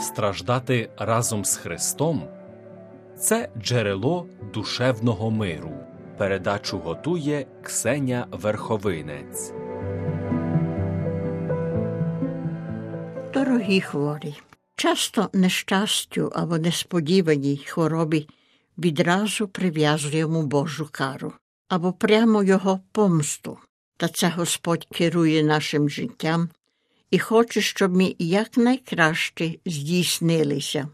страждати разом з Христом це джерело душевного миру. Передачу готує Ксеня Верховинець. Дорогі хворі, часто нещастю або несподіваній хворобі відразу прив'язуємо Божу кару або прямо його помсту. Та це Господь керує нашим життям і хоче, щоб ми якнайкраще здійснилися.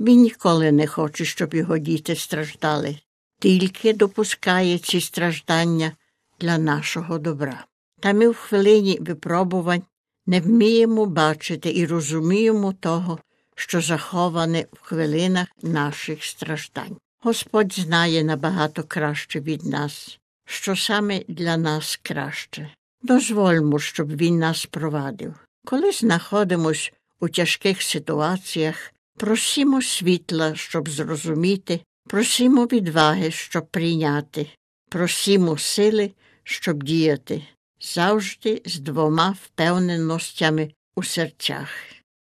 Він ніколи не хоче, щоб його діти страждали, тільки допускає ці страждання для нашого добра. Та ми в хвилині випробувань не вміємо бачити і розуміємо того, що заховане в хвилинах наших страждань. Господь знає набагато краще від нас, що саме для нас краще. Дозвольмо, щоб Він нас провадив. Коли знаходимось у тяжких ситуаціях, просімо світла, щоб зрозуміти, просімо відваги, щоб прийняти, просімо сили, щоб діяти, завжди з двома впевненостями у серцях.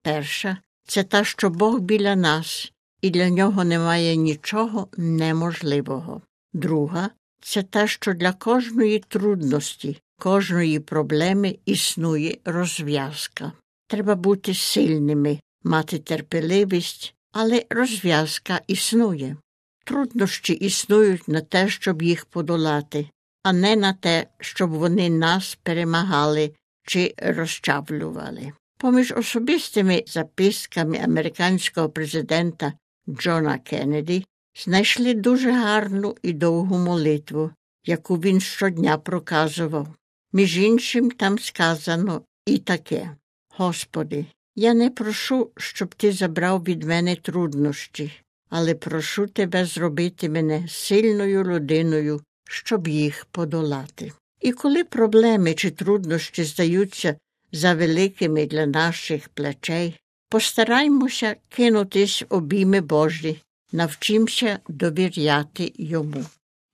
Перша це та, що Бог біля нас, і для нього немає нічого неможливого. Друга це та, що для кожної трудності, кожної проблеми існує розв'язка. Треба бути сильними, мати терпеливість, але розв'язка існує. Труднощі існують на те, щоб їх подолати, а не на те, щоб вони нас перемагали чи розчавлювали. Поміж особистими записками американського президента Джона Кеннеді знайшли дуже гарну і довгу молитву, яку він щодня проказував. Між іншим там сказано і таке Господи, я не прошу, щоб ти забрав від мене труднощі, але прошу тебе зробити мене сильною людиною, щоб їх подолати. І коли проблеми чи труднощі здаються за великими для наших плечей, постараймося кинутись обійми Божі, навчимося довіряти йому.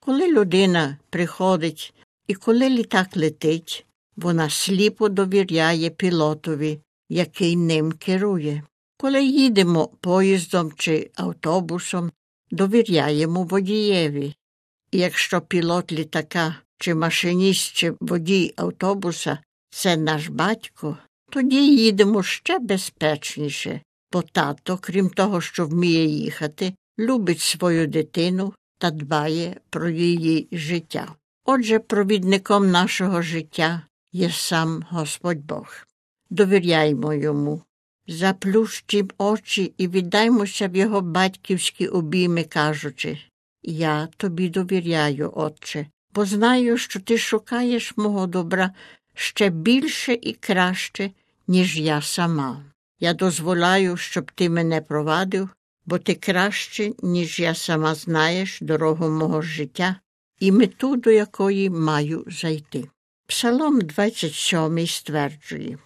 Коли людина приходить і коли літак летить, вона сліпо довіряє пілотові, який ним керує. Коли їдемо поїздом чи автобусом, довіряємо водієві. І якщо пілот літака чи машиніст, чи водій автобуса це наш батько, тоді їдемо ще безпечніше, бо тато, крім того, що вміє їхати, любить свою дитину та дбає про її життя. Отже, провідником нашого життя є сам Господь Бог. Довіряймо йому, заплющим очі і віддаймося в його батьківські обійми, кажучи Я тобі довіряю, Отче, бо знаю, що ти шукаєш мого добра ще більше і краще, ніж я сама. Я дозволяю, щоб ти мене провадив, бо ти краще, ніж я сама знаєш дорогу мого життя і мету, до якої маю зайти. Псалом 27 стверджує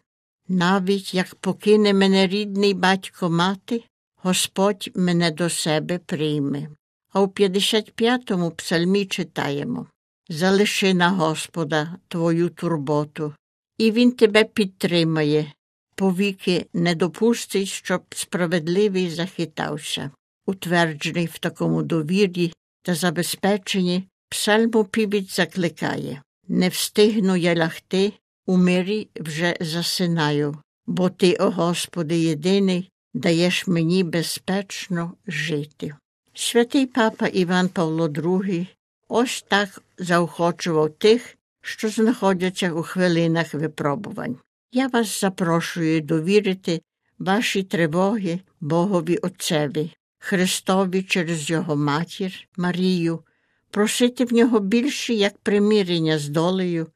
навіть як покине мене рідний батько мати, Господь мене до себе прийме. А у 55-му псалмі читаємо Залиши на Господа твою турботу, і Він тебе підтримає, повіки не допустить, щоб справедливий захитався. Утверджений в такому довір'ї та забезпеченні, псалмопівець закликає Не встигну я лягти, у мирі вже засинаю, бо ти, о Господи, єдиний, даєш мені безпечно жити. Святий папа Іван Павло II ось так заохочував тих, що знаходяться у хвилинах випробувань. Я вас запрошую довірити ваші тривоги Богові Отцеві, Христові через Його матір Марію, просити в нього більше як примирення з долею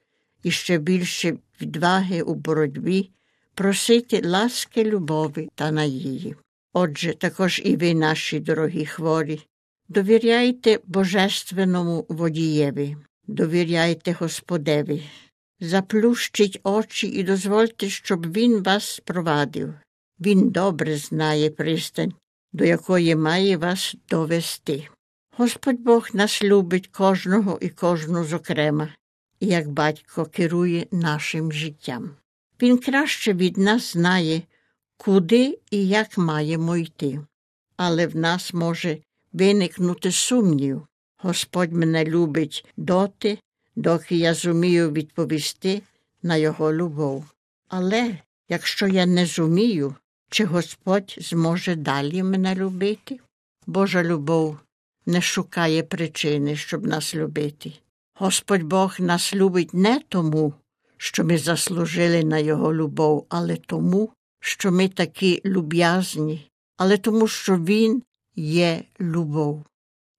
і ще більше відваги у боротьбі, просити ласки, любові та надії. Отже, також і ви, наші дорогі хворі, довіряйте Божественному водієві, довіряйте Господеві, заплющіть очі і дозвольте, щоб Він вас провадив. Він добре знає пристань, до якої має вас довести. Господь Бог нас любить кожного і кожну зокрема, як батько керує нашим життям. Він краще від нас знає, куди і як маємо йти. Але в нас може виникнути сумнів. Господь мене любить доти, доки я зумію відповісти на його любов. Але якщо я не зумію, чи Господь зможе далі мене любити? Божа любов не шукає причини, щоб нас любити. Господь Бог нас любить не тому, що ми заслужили на Його любов, але тому, що ми такі люб'язні, але тому, що Він є любов.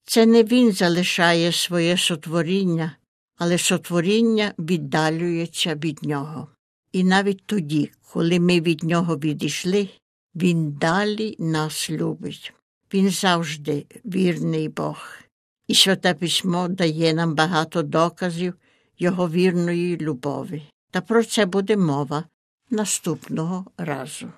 Це не Він залишає своє сотворіння, але сотворіння віддалюється від нього. І навіть тоді, коли ми від нього відійшли, Він далі нас любить. Він завжди вірний Бог. І Святе письмо дає нам багато доказів Його вірної любові. Та про це буде мова наступного разу.